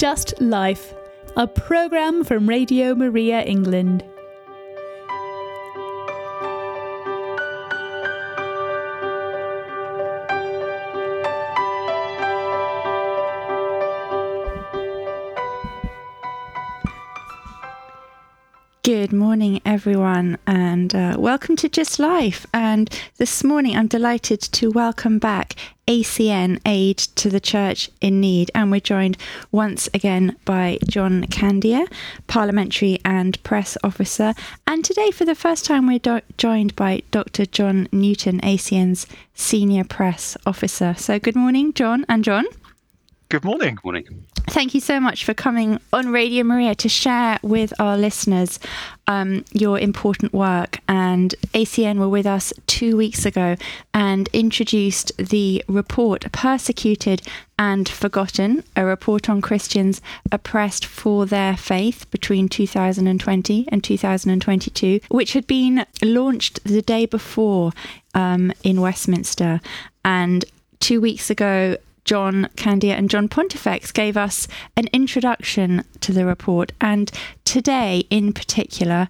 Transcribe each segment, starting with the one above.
Just Life, a programme from Radio Maria England. Everyone, and uh, welcome to Just Life. And this morning, I'm delighted to welcome back ACN Aid to the Church in Need. And we're joined once again by John Candia, Parliamentary and Press Officer. And today, for the first time, we're do- joined by Dr. John Newton, ACN's Senior Press Officer. So, good morning, John and John. Good morning. Good morning. Thank you so much for coming on Radio Maria to share with our listeners um, your important work. And ACN were with us two weeks ago and introduced the report Persecuted and Forgotten, a report on Christians oppressed for their faith between 2020 and 2022, which had been launched the day before um, in Westminster. And two weeks ago, John Candia and John Pontifex gave us an introduction to the report. And today, in particular,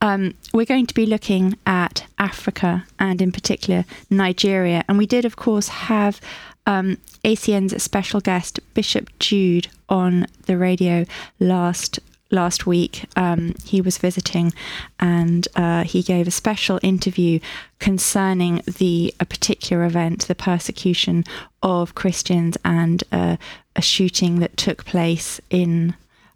um, we're going to be looking at Africa and, in particular, Nigeria. And we did, of course, have um, ACN's special guest, Bishop Jude, on the radio last last week. Um, he was visiting and uh, he gave a special interview concerning the a particular event, the persecution of Christians and uh, a shooting that took place in.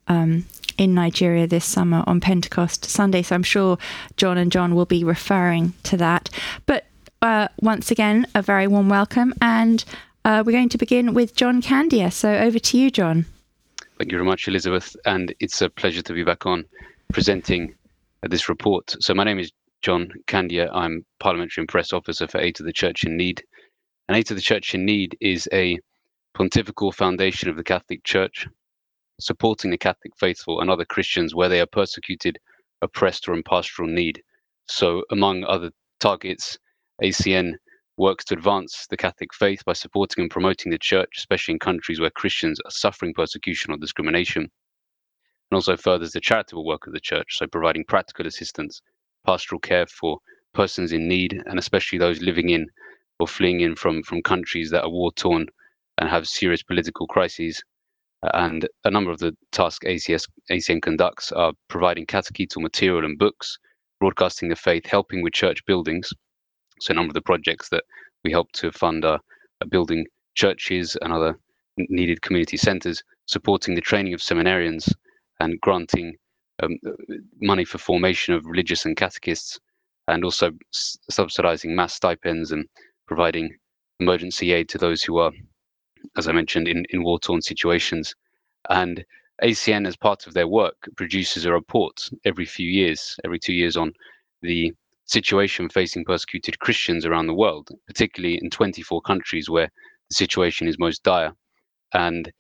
Um, in Nigeria this summer on Pentecost Sunday. So I'm sure John and John will be referring to that. But uh, once again, a very warm welcome. And uh, we're going to begin with John Candia. So over to you, John. Thank you very much, Elizabeth. And it's a pleasure to be back on presenting this report. So, my name is John Candia. I'm Parliamentary and Press Officer for Aid to the Church in Need. And Aid to the Church in Need is a pontifical foundation of the Catholic Church, supporting the Catholic faithful and other Christians where they are persecuted, oppressed, or in pastoral need. So, among other targets, ACN works to advance the Catholic faith by supporting and promoting the church, especially in countries where Christians are suffering persecution or discrimination, and also furthers the charitable work of the church, so providing practical assistance, pastoral care for persons in need, and especially those living in or fleeing in from, from countries that are war torn and have serious political crises. And a number of the tasks ACS, ACN conducts are providing catechetical material and books, broadcasting the faith, helping with church buildings, so a number of the projects that we help to fund are, are building churches and other needed community centres, supporting the training of seminarians, and granting um, money for formation of religious and catechists, and also s- subsidising mass stipends and providing emergency aid to those who are, as I mentioned, in, in war torn situations. And ACN, as part of their work, produces a report every few years, every two years, on the situation facing persecuted Christians around the world, particularly in 24 countries where the situation is most dire. And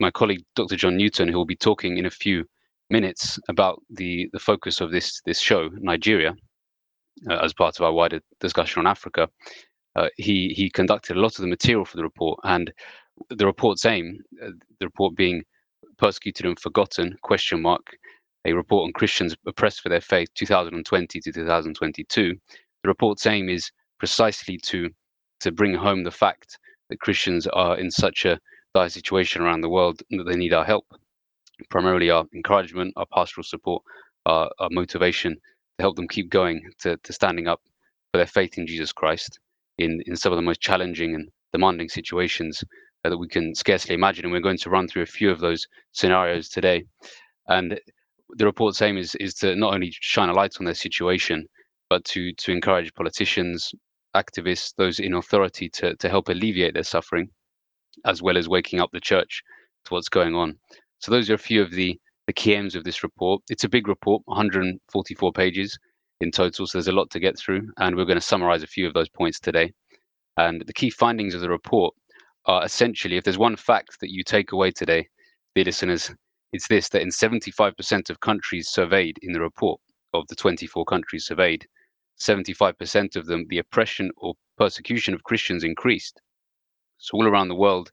my colleague, Dr. John Newton, who will be talking in a few minutes about the, the focus of this, this show, Nigeria, uh, as part of our wider discussion on Africa, uh, he, he conducted a lot of the material for the report. And the report's aim, uh, the report being persecuted and forgotten, question mark, a report on Christians oppressed for their faith 2020 to 2022. The report's aim is precisely to to bring home the fact that Christians are in such a dire situation around the world that they need our help. Primarily our encouragement, our pastoral support, our, our motivation to help them keep going, to, to standing up for their faith in Jesus Christ in, in some of the most challenging and demanding situations that we can scarcely imagine. And we're going to run through a few of those scenarios today. And the report's aim is is to not only shine a light on their situation, but to to encourage politicians, activists, those in authority to to help alleviate their suffering, as well as waking up the church to what's going on. So those are a few of the the key aims of this report. It's a big report, 144 pages in total, so there's a lot to get through, and we're going to summarize a few of those points today. And the key findings of the report are essentially, if there's one fact that you take away today, dear listeners, it's this that in 75% of countries surveyed in the report of the 24 countries surveyed, 75% of them, the oppression or persecution of Christians increased. So, all around the world,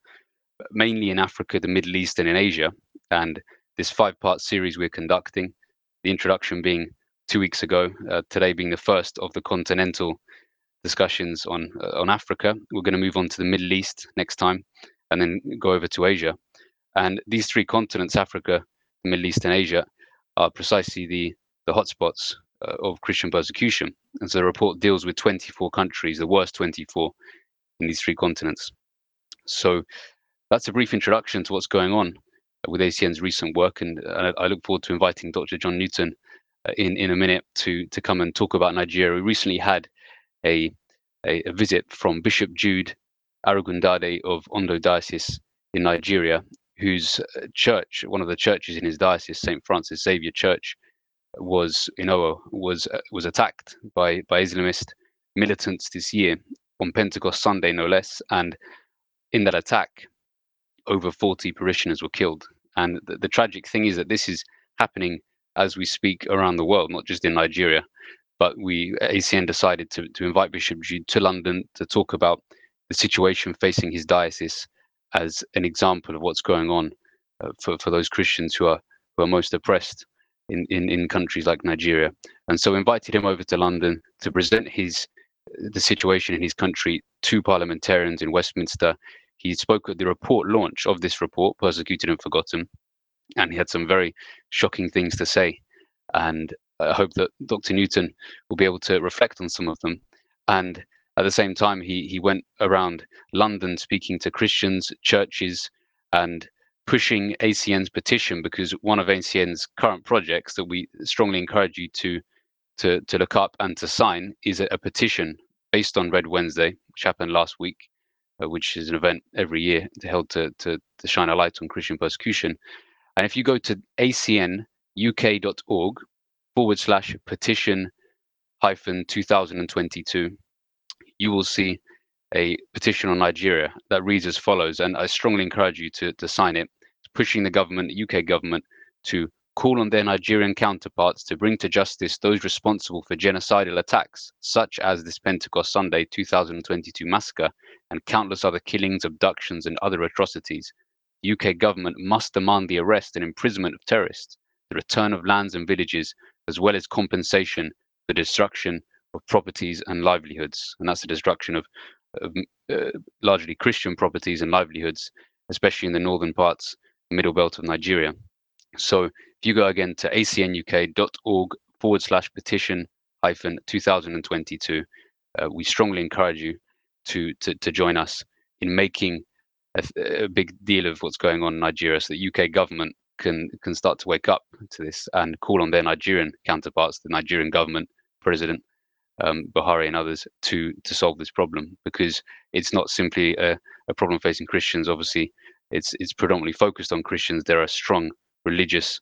mainly in Africa, the Middle East, and in Asia, and this five part series we're conducting, the introduction being two weeks ago, uh, today being the first of the continental discussions on uh, on Africa. We're going to move on to the Middle East next time, and then go over to Asia. And these three continents, Africa, the Middle East, and Asia, are precisely the the hotspots uh, of Christian persecution. And so the report deals with 24 countries, the worst 24 in these three continents. So that's a brief introduction to what's going on with ACN's recent work, and I look forward to inviting Dr. John Newton uh, in in a minute to to come and talk about Nigeria. We recently had a a, a visit from Bishop Jude Arogundade of Ondo Diocese in Nigeria, whose uh, church, one of the churches in his diocese, St. Francis Xavier Church, was in Owo, was uh, was attacked by by Islamist militants this year on Pentecost Sunday, no less. And in that attack, over 40 parishioners were killed. And the, the tragic thing is that this is happening as we speak around the world, not just in Nigeria. But we, ACN, decided to, to invite Bishop Jude to London to talk about the situation facing his diocese as an example of what's going on uh, for, for those Christians who are who are most oppressed in, in, in countries like Nigeria. And so invited him over to London to present his the situation in his country to parliamentarians in Westminster. He spoke at the report launch of this report, Persecuted and Forgotten, and he had some very shocking things to say. And I hope that Dr. Newton will be able to reflect on some of them. And at the same time, he he went around London speaking to Christians, churches, and pushing ACN's petition because one of ACN's current projects that we strongly encourage you to to to look up and to sign is a, a petition based on Red Wednesday, which happened last week, uh, which is an event every year held to, to to shine a light on Christian persecution. And if you go to acnuk.org forward slash petition hyphen 2022, you will see a petition on Nigeria that reads as follows. And I strongly encourage you to, to sign it. It's pushing the government, UK government, to call on their Nigerian counterparts to bring to justice those responsible for genocidal attacks, such as this Pentecost Sunday 2022 massacre and countless other killings, abductions, and other atrocities. The UK government must demand the arrest and imprisonment of terrorists, the return of lands and villages, as well as compensation for destruction of properties and livelihoods. And that's the destruction of, of uh, largely Christian properties and livelihoods, especially in the northern parts, middle belt of Nigeria. So if you go again to acnuk.org forward slash petition hyphen 2022, uh, we strongly encourage you to, to, to join us in making a, a, big deal of what's going on in Nigeria, so the UK government can can start to wake up to this and call on their Nigerian counterparts, the Nigerian government, President um, Buhari, and others to to solve this problem because it's not simply a, a problem facing Christians. Obviously, it's it's predominantly focused on Christians. There are strong religious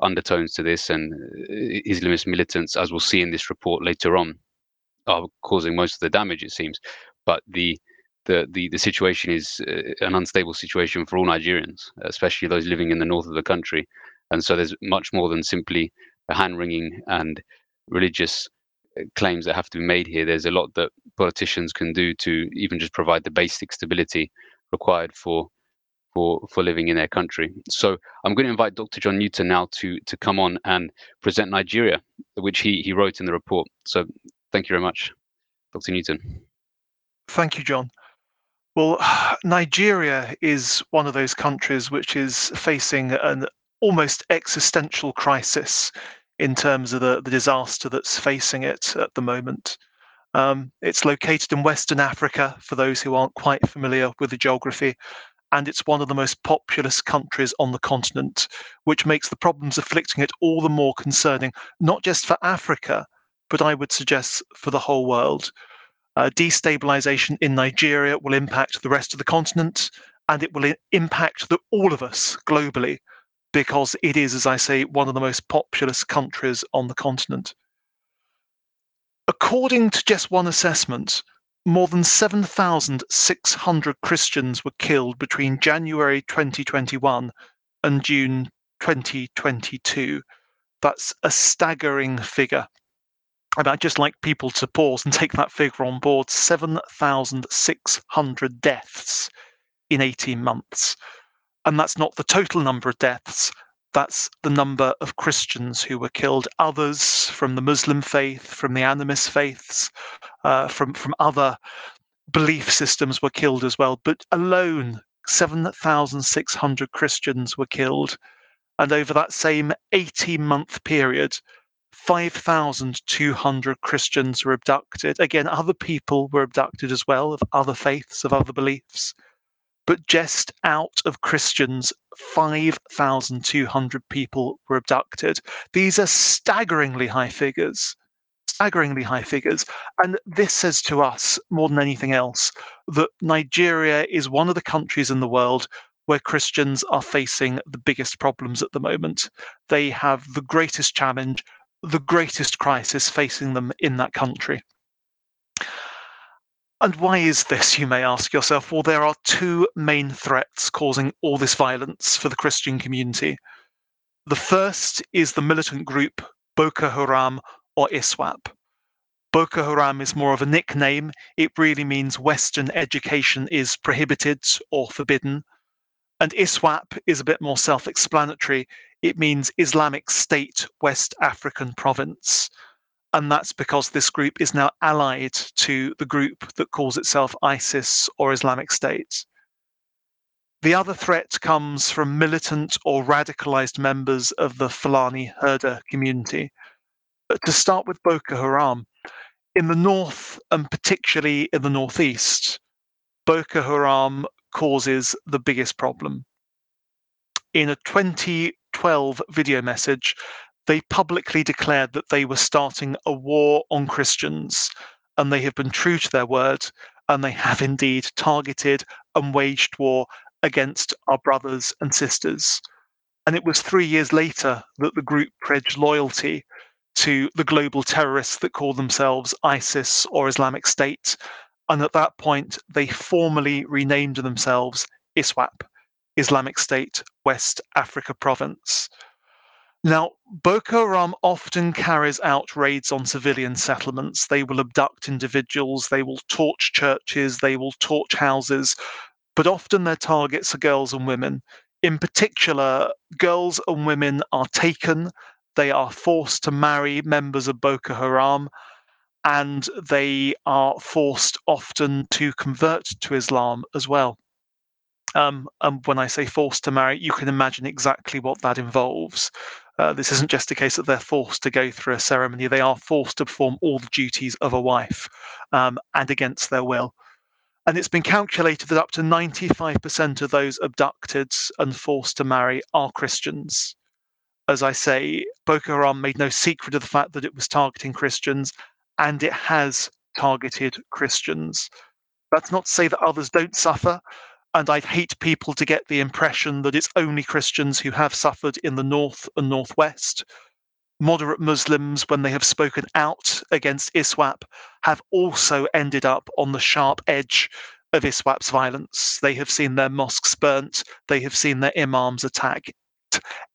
undertones to this, and uh, Islamist militants, as we'll see in this report later on, are causing most of the damage. It seems, but the the, the, the situation is uh, an unstable situation for all Nigerians, especially those living in the north of the country. And so there's much more than simply a hand wringing and religious claims that have to be made here. There's a lot that politicians can do to even just provide the basic stability required for for for living in their country. So I'm going to invite Dr. John Newton now to to come on and present Nigeria, which he he wrote in the report. So thank you very much, Dr. Newton. Thank you, John. Well, Nigeria is one of those countries which is facing an almost existential crisis in terms of the, the disaster that's facing it at the moment. Um, it's located in Western Africa, for those who aren't quite familiar with the geography, and it's one of the most populous countries on the continent, which makes the problems afflicting it all the more concerning, not just for Africa, but I would suggest for the whole world. Uh, destabilization in Nigeria will impact the rest of the continent and it will impact the, all of us globally because it is, as I say, one of the most populous countries on the continent. According to just one assessment, more than 7,600 Christians were killed between January 2021 and June 2022. That's a staggering figure. And I'd just like people to pause and take that figure on board 7,600 deaths in 18 months. And that's not the total number of deaths, that's the number of Christians who were killed. Others from the Muslim faith, from the animist faiths, uh, from, from other belief systems were killed as well. But alone, 7,600 Christians were killed. And over that same 18 month period, 5,200 Christians were abducted. Again, other people were abducted as well, of other faiths, of other beliefs. But just out of Christians, 5,200 people were abducted. These are staggeringly high figures. Staggeringly high figures. And this says to us, more than anything else, that Nigeria is one of the countries in the world where Christians are facing the biggest problems at the moment. They have the greatest challenge, the greatest crisis facing them in that country. And why is this, you may ask yourself? Well, there are two main threats causing all this violence for the Christian community. The first is the militant group Boko Haram or ISWAP. Boko Haram is more of a nickname. It really means Western education is prohibited or forbidden. And ISWAP is a bit more self explanatory. It means Islamic State West African Province and that's because this group is now allied to the group that calls itself ISIS or Islamic State. The other threat comes from militant or radicalized members of the Fulani herder community. But to start with Boko Haram, in the north and particularly in the northeast, Boko Haram causes the biggest problem. In a 2012 video message, they publicly declared that they were starting a war on Christians, and they have been true to their word, and they have indeed targeted and waged war against our brothers and sisters. And it was three years later that the group pledged loyalty to the global terrorists that call themselves ISIS or Islamic State. And at that point, they formally renamed themselves ISWAP, Islamic State West Africa Province. Now, Boko Haram often carries out raids on civilian settlements. They will abduct individuals, they will torch churches, they will torch houses, but often their targets are girls and women. In particular, girls and women are taken, they are forced to marry members of Boko Haram, and they are forced often to convert to Islam as well. Um, and when I say forced to marry, you can imagine exactly what that involves. Uh, this isn't just a case that they're forced to go through a ceremony, they are forced to perform all the duties of a wife um, and against their will. And it's been calculated that up to 95% of those abducted and forced to marry are Christians. As I say, Boko Haram made no secret of the fact that it was targeting Christians, and it has targeted Christians. That's not to say that others don't suffer, and I'd hate people to get the impression that it's only Christians who have suffered in the north and northwest. Moderate Muslims, when they have spoken out against ISWAP, have also ended up on the sharp edge of ISWAP's violence. They have seen their mosques burnt, they have seen their imams attacked.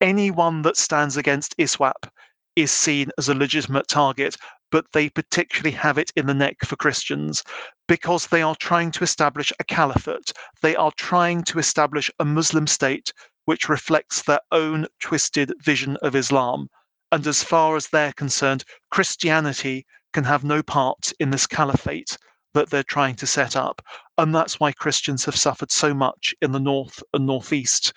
Anyone that stands against ISWAP is seen as a legitimate target, but they particularly have it in the neck for Christians because they are trying to establish a caliphate. They are trying to establish a Muslim state which reflects their own twisted vision of Islam. And as far as they're concerned, Christianity can have no part in this caliphate that they're trying to set up. And that's why Christians have suffered so much in the north and northeast.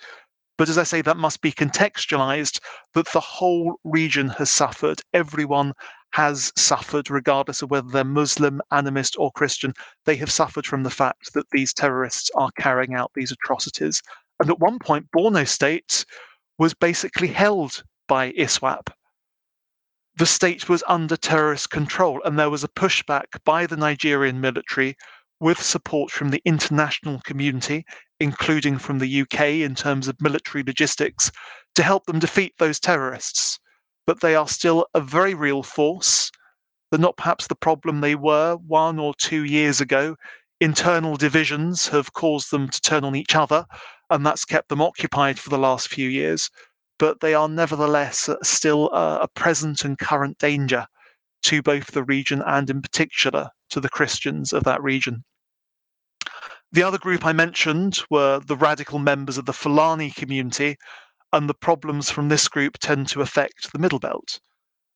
But as I say, that must be contextualized that the whole region has suffered. Everyone has suffered, regardless of whether they're Muslim, animist, or Christian. They have suffered from the fact that these terrorists are carrying out these atrocities. And at one point, Borno State was basically held by ISWAP. The state was under terrorist control, and there was a pushback by the Nigerian military with support from the international community, including from the UK in terms of military logistics, to help them defeat those terrorists but they are still a very real force. They're not perhaps the problem they were one or two years ago. Internal divisions have caused them to turn on each other, and that's kept them occupied for the last few years. But they are nevertheless uh, still uh, a present and current danger to both the region and, in particular, to the Christians of that region. The other group I mentioned were the radical members of the Fulani community, and the problems from this group tend to affect the Middle Belt.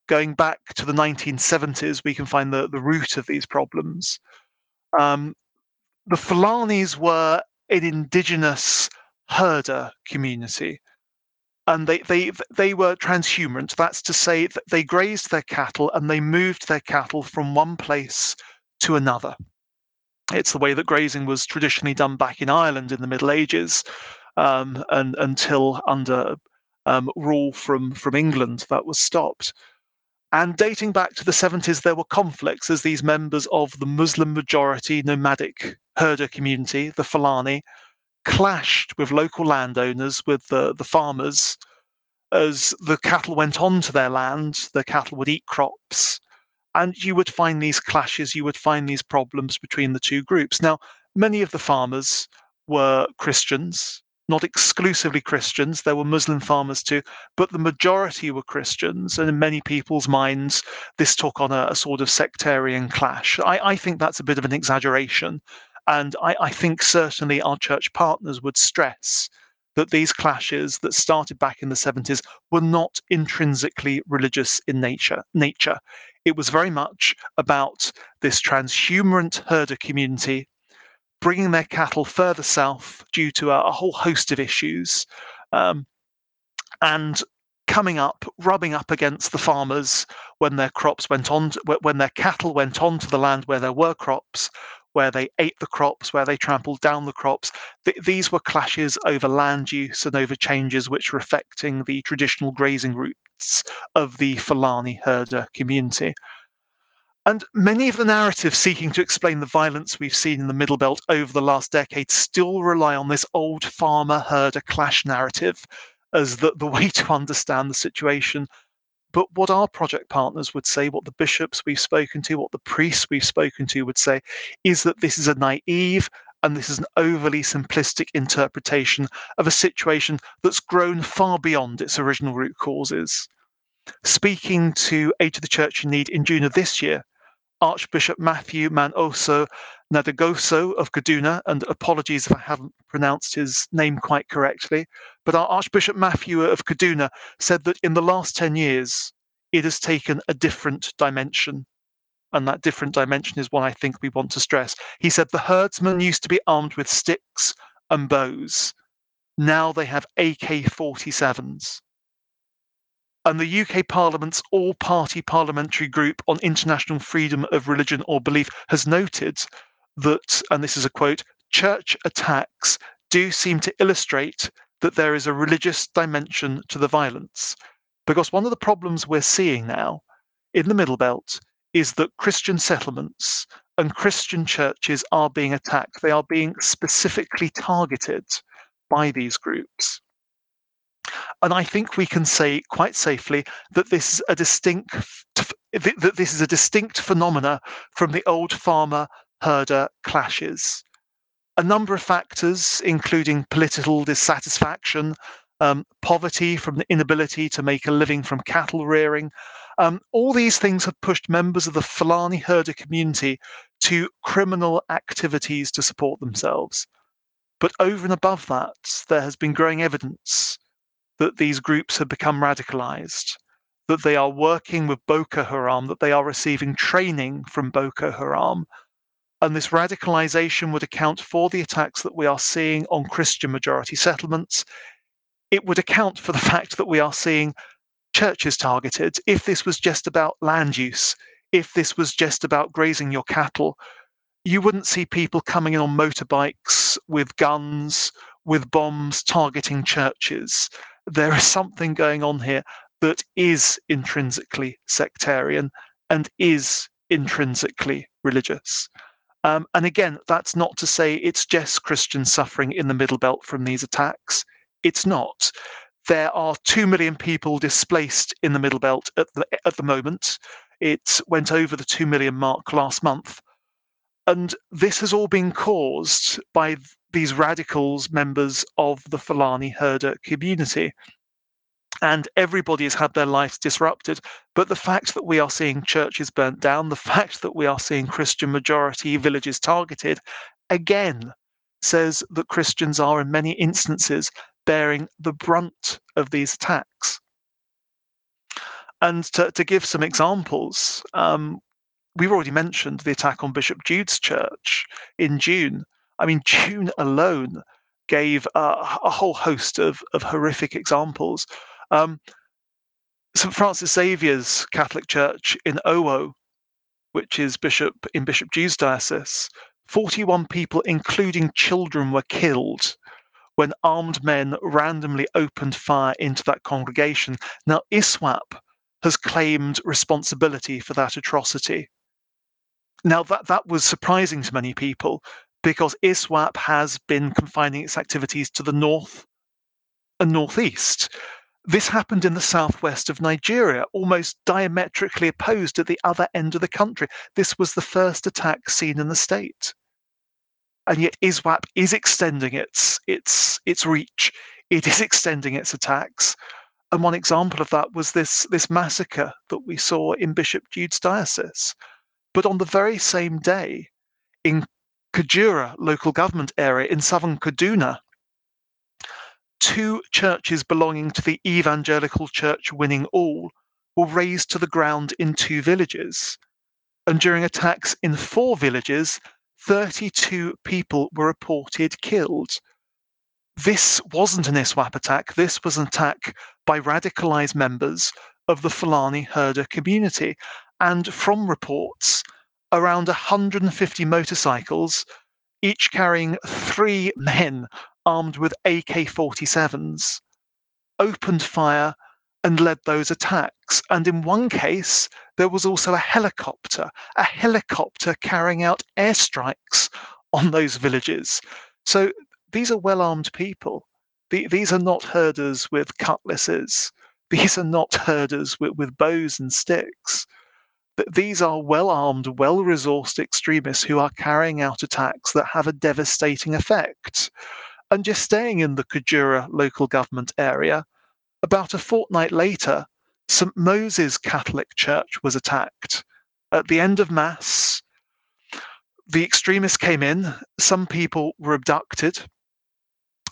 Going back to the 1970s, we can find the, the root of these problems. Um, the Fulanis were an indigenous herder community and they, they they were transhumant. That's to say that they grazed their cattle and they moved their cattle from one place to another. It's the way that grazing was traditionally done back in Ireland in the Middle Ages, um, and until under um, rule from from England that was stopped. And dating back to the 70s, there were conflicts as these members of the Muslim majority nomadic herder community, the Fulani, clashed with local landowners, with the, the farmers, as the cattle went on to their land, the cattle would eat crops, and you would find these clashes, you would find these problems between the two groups. Now, many of the farmers were Christians, not exclusively Christians, there were Muslim farmers too, but the majority were Christians, and in many people's minds, this took on a, a sort of sectarian clash. I, I think that's a bit of an exaggeration. And I, I think certainly our church partners would stress that these clashes that started back in the 70s were not intrinsically religious in nature. Nature. It was very much about this transhumant herder community bringing their cattle further south due to a, a whole host of issues, um, and coming up, rubbing up against the farmers when their crops went on, to, when their cattle went on to the land where there were crops, where they ate the crops, where they trampled down the crops. Th- these were clashes over land use and over changes which were affecting the traditional grazing routes of the Fulani herder community. And many of the narratives seeking to explain the violence we've seen in the Middle Belt over the last decade still rely on this old farmer herder clash narrative as the, the way to understand the situation but what our project partners would say, what the bishops we've spoken to, what the priests we've spoken to would say, is that this is a naive and this is an overly simplistic interpretation of a situation that's grown far beyond its original root causes. Speaking to Aid to the Church in Need in June of this year, Archbishop Matthew Manoso Nadagoso of Kaduna, and apologies if I haven't pronounced his name quite correctly, but our Archbishop Matthew of Kaduna said that in the last 10 years, it has taken a different dimension. And that different dimension is one I think we want to stress. He said the herdsmen used to be armed with sticks and bows. Now they have AK 47s and the UK Parliament's all party parliamentary group on international freedom of religion or belief has noted that, and this is a quote, church attacks do seem to illustrate that there is a religious dimension to the violence. Because one of the problems we're seeing now in the Middle Belt is that Christian settlements and Christian churches are being attacked. They are being specifically targeted by these groups. And I think we can say quite safely that this is a distinct that this is a distinct phenomena from the old farmer herder clashes. A number of factors, including political dissatisfaction, um, poverty from the inability to make a living from cattle rearing, um, all these things have pushed members of the Fulani herder community to criminal activities to support themselves. But over and above that, there has been growing evidence that these groups have become radicalized, that they are working with Boko Haram, that they are receiving training from Boko Haram. And this radicalization would account for the attacks that we are seeing on Christian majority settlements. It would account for the fact that we are seeing churches targeted. If this was just about land use, if this was just about grazing your cattle, you wouldn't see people coming in on motorbikes with guns, with bombs targeting churches there is something going on here that is intrinsically sectarian and is intrinsically religious. Um, and again, that's not to say it's just Christians suffering in the Middle Belt from these attacks. It's not. There are 2 million people displaced in the Middle Belt at the, at the moment. It went over the 2 million mark last month. And this has all been caused by these radicals, members of the Fulani herder community. And everybody has had their lives disrupted. But the fact that we are seeing churches burnt down, the fact that we are seeing Christian majority villages targeted, again, says that Christians are, in many instances, bearing the brunt of these attacks. And to, to give some examples, um, we've already mentioned the attack on Bishop Jude's church in June. I mean, June alone gave a, a whole host of, of horrific examples. Um, St. Francis Xavier's Catholic Church in Owo, which is Bishop in Bishop Jude's diocese, 41 people, including children, were killed when armed men randomly opened fire into that congregation. Now, ISWAP has claimed responsibility for that atrocity. Now, that, that was surprising to many people because ISWAP has been confining its activities to the north and northeast. This happened in the southwest of Nigeria, almost diametrically opposed at the other end of the country. This was the first attack seen in the state. And yet ISWAP is extending its its its reach. It is extending its attacks. And one example of that was this, this massacre that we saw in Bishop Jude's diocese. But on the very same day, in Kajuru local government area in southern Kaduna, two churches belonging to the evangelical church Winning All were razed to the ground in two villages. And during attacks in four villages, 32 people were reported killed this wasn't an ISWAP attack. This was an attack by radicalized members of the Fulani herder community. And from reports, around 150 motorcycles, each carrying three men armed with AK 47s, opened fire and led those attacks. And in one case, there was also a helicopter, a helicopter carrying out airstrikes on those villages. So these are well armed people. The, these are not herders with cutlasses. These are not herders with, with bows and sticks. These are well armed, well resourced extremists who are carrying out attacks that have a devastating effect. And just staying in the Kajuru local government area, about a fortnight later, St. Moses Catholic Church was attacked. At the end of Mass, the extremists came in, some people were abducted,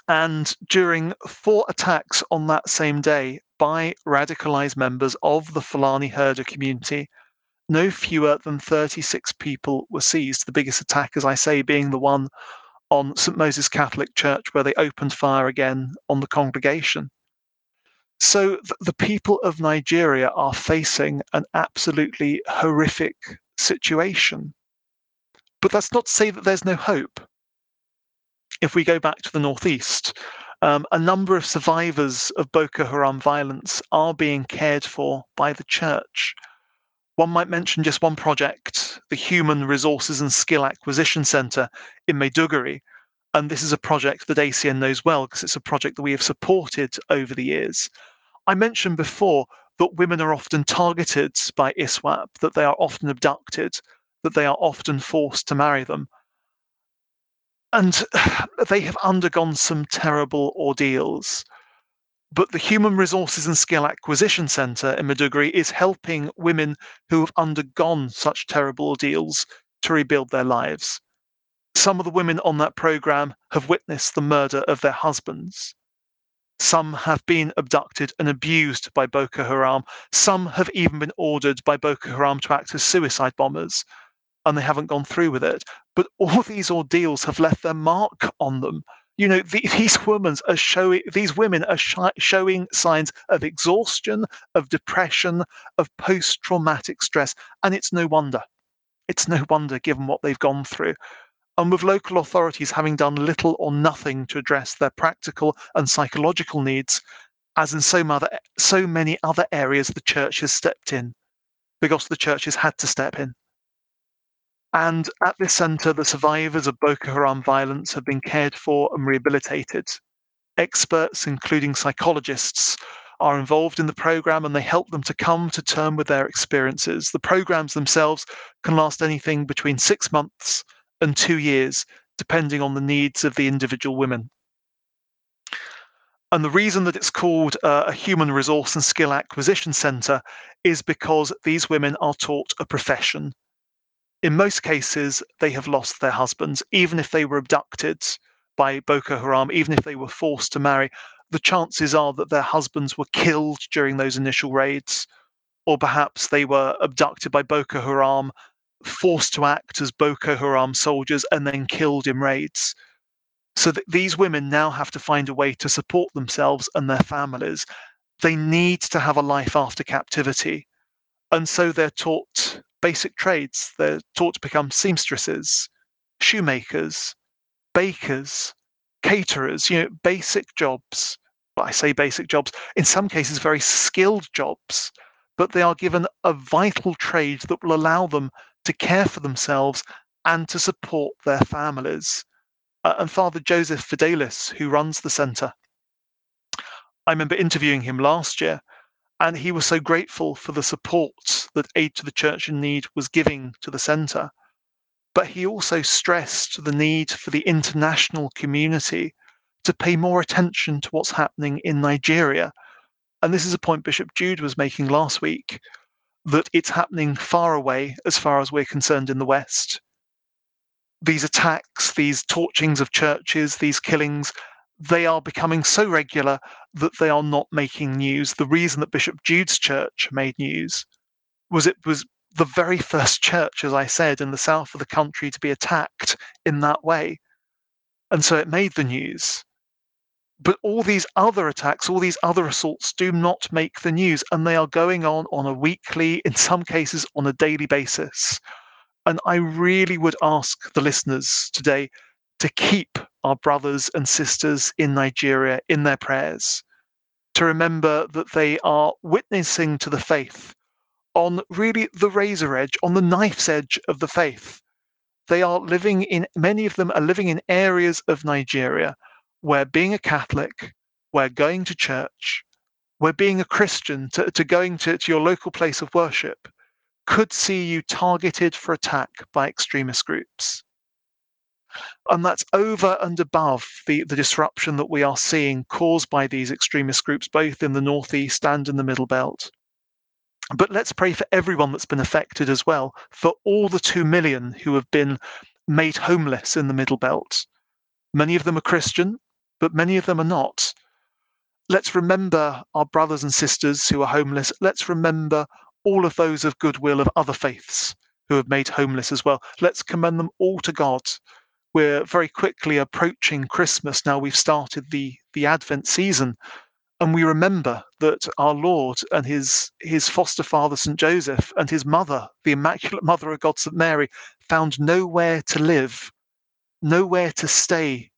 and during four attacks on that same day by radicalized members of the Fulani herder community, no fewer than 36 people were seized. The biggest attack, as I say, being the one on St. Moses Catholic Church, where they opened fire again on the congregation. So the people of Nigeria are facing an absolutely horrific situation. But that's not to say that there's no hope if we go back to the northeast, um, a number of survivors of Boko Haram violence are being cared for by the church. One might mention just one project, the Human Resources and Skill Acquisition Centre in Maiduguri. And this is a project that ACN knows well because it's a project that we have supported over the years. I mentioned before that women are often targeted by ISWAP, that they are often abducted, that they are often forced to marry them and they have undergone some terrible ordeals. But the Human Resources and Skill Acquisition Centre in Maiduguri is helping women who have undergone such terrible ordeals to rebuild their lives. Some of the women on that programme have witnessed the murder of their husbands. Some have been abducted and abused by Boko Haram. Some have even been ordered by Boko Haram to act as suicide bombers and they haven't gone through with it. But all these ordeals have left their mark on them. You know, the, these women are showing these women are showing signs of exhaustion, of depression, of post-traumatic stress, and it's no wonder. It's no wonder given what they've gone through. And with local authorities having done little or nothing to address their practical and psychological needs, as in so, mother, so many other areas, the church has stepped in because the church has had to step in. And at this centre, the survivors of Boko Haram violence have been cared for and rehabilitated. Experts, including psychologists, are involved in the program and they help them to come to term with their experiences. The programs themselves can last anything between six months and two years, depending on the needs of the individual women. And the reason that it's called uh, a human resource and skill acquisition centre is because these women are taught a profession in most cases, they have lost their husbands, even if they were abducted by Boko Haram, even if they were forced to marry, the chances are that their husbands were killed during those initial raids, or perhaps they were abducted by Boko Haram, forced to act as Boko Haram soldiers, and then killed in raids. So th- these women now have to find a way to support themselves and their families. They need to have a life after captivity. And so they're taught basic trades. They're taught to become seamstresses, shoemakers, bakers, caterers, you know, basic jobs. But I say basic jobs, in some cases, very skilled jobs, but they are given a vital trade that will allow them to care for themselves and to support their families. Uh, and Father Joseph Fidelis, who runs the centre, I remember interviewing him last year, and he was so grateful for the support that Aid to the Church in Need was giving to the centre. But he also stressed the need for the international community to pay more attention to what's happening in Nigeria. And this is a point Bishop Jude was making last week that it's happening far away as far as we're concerned in the West. These attacks, these torchings of churches, these killings, they are becoming so regular that they are not making news. The reason that Bishop Jude's church made news was it was the very first church, as I said, in the south of the country to be attacked in that way. And so it made the news. But all these other attacks, all these other assaults do not make the news, and they are going on on a weekly, in some cases on a daily basis. And I really would ask the listeners today to keep our brothers and sisters in Nigeria in their prayers, to remember that they are witnessing to the faith on really the razor edge, on the knife's edge of the faith. They are living in, many of them are living in areas of Nigeria where being a Catholic, where going to church, where being a Christian, to, to going to, to your local place of worship, could see you targeted for attack by extremist groups. And that's over and above the, the disruption that we are seeing caused by these extremist groups, both in the Northeast and in the Middle Belt. But let's pray for everyone that's been affected as well, for all the 2 million who have been made homeless in the Middle Belt. Many of them are Christian, but many of them are not. Let's remember our brothers and sisters who are homeless. Let's remember all of those of goodwill of other faiths who have made homeless as well. Let's commend them all to God. We're very quickly approaching Christmas now. We've started the, the Advent season and we remember that our Lord and his his foster father St Joseph and his mother, the Immaculate Mother of God St Mary, found nowhere to live, nowhere to stay.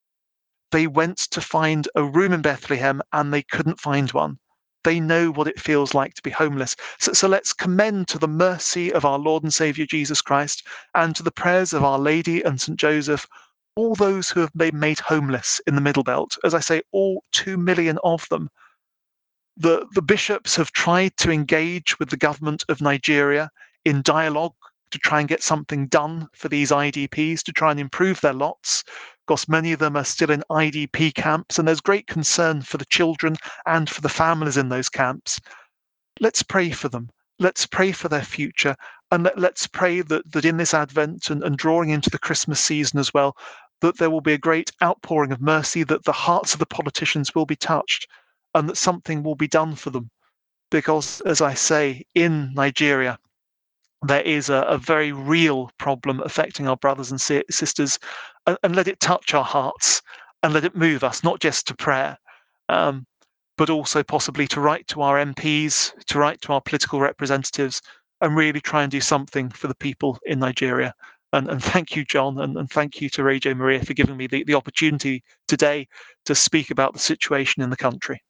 They went to find a room in Bethlehem and they couldn't find one. They know what it feels like to be homeless. So, so let's commend to the mercy of our Lord and Savior Jesus Christ and to the prayers of Our Lady and St Joseph all those who have been made homeless in the Middle Belt. As I say, all two million of them the, the bishops have tried to engage with the government of Nigeria in dialogue to try and get something done for these IDPs to try and improve their lots. Of course, many of them are still in IDP camps, and there's great concern for the children and for the families in those camps. Let's pray for them. Let's pray for their future. And let, us pray that, that in this Advent and, and drawing into the Christmas season as well, that there will be a great outpouring of mercy, that the hearts of the politicians will be touched, and that something will be done for them. Because, as I say, in Nigeria, there is a, a very real problem affecting our brothers and sisters, and, and, let it touch our hearts and let it move us, not just to prayer, um, but also possibly to write to our MPs, to write to our political representatives, and really try and do something for the people in Nigeria. And, and thank you, John, and, and, thank you to Radio Maria for giving me the, the opportunity today to speak about the situation in the country.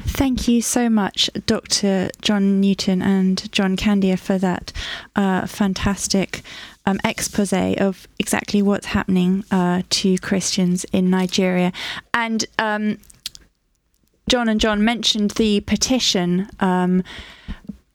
Thank you so much, Dr. John Newton and John Candia, for that uh, fantastic um, expose of exactly what's happening uh, to Christians in Nigeria. And um, John and John mentioned the petition. Um,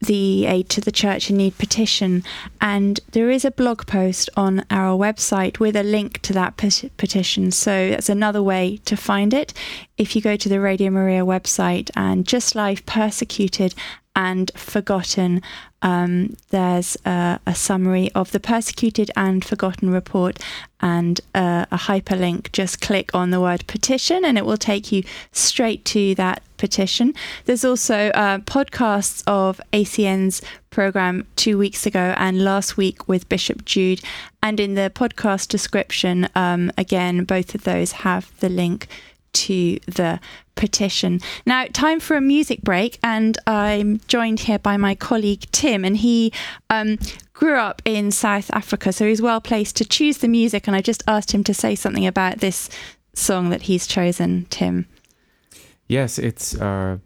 the Aid to the Church in Need petition, and there is a blog post on our website with a link to that petition. So that's another way to find it. If you go to the Radio Maria website and Just Life Persecuted and Forgotten, um, there's a, a, summary of the Persecuted and Forgotten report and a, a hyperlink. Just click on the word petition and it will take you straight to that petition. There's also uh, podcasts of ACN's program two weeks ago and last week with Bishop Jude. And in the podcast description, um, again, both of those have the link to the petition. Now, time for a music break, and I'm joined here by my colleague Tim, and he um, grew up in South Africa, so he's well placed to choose the music. And I just asked him to say something about this song that he's chosen, Tim. Yes, it's uh,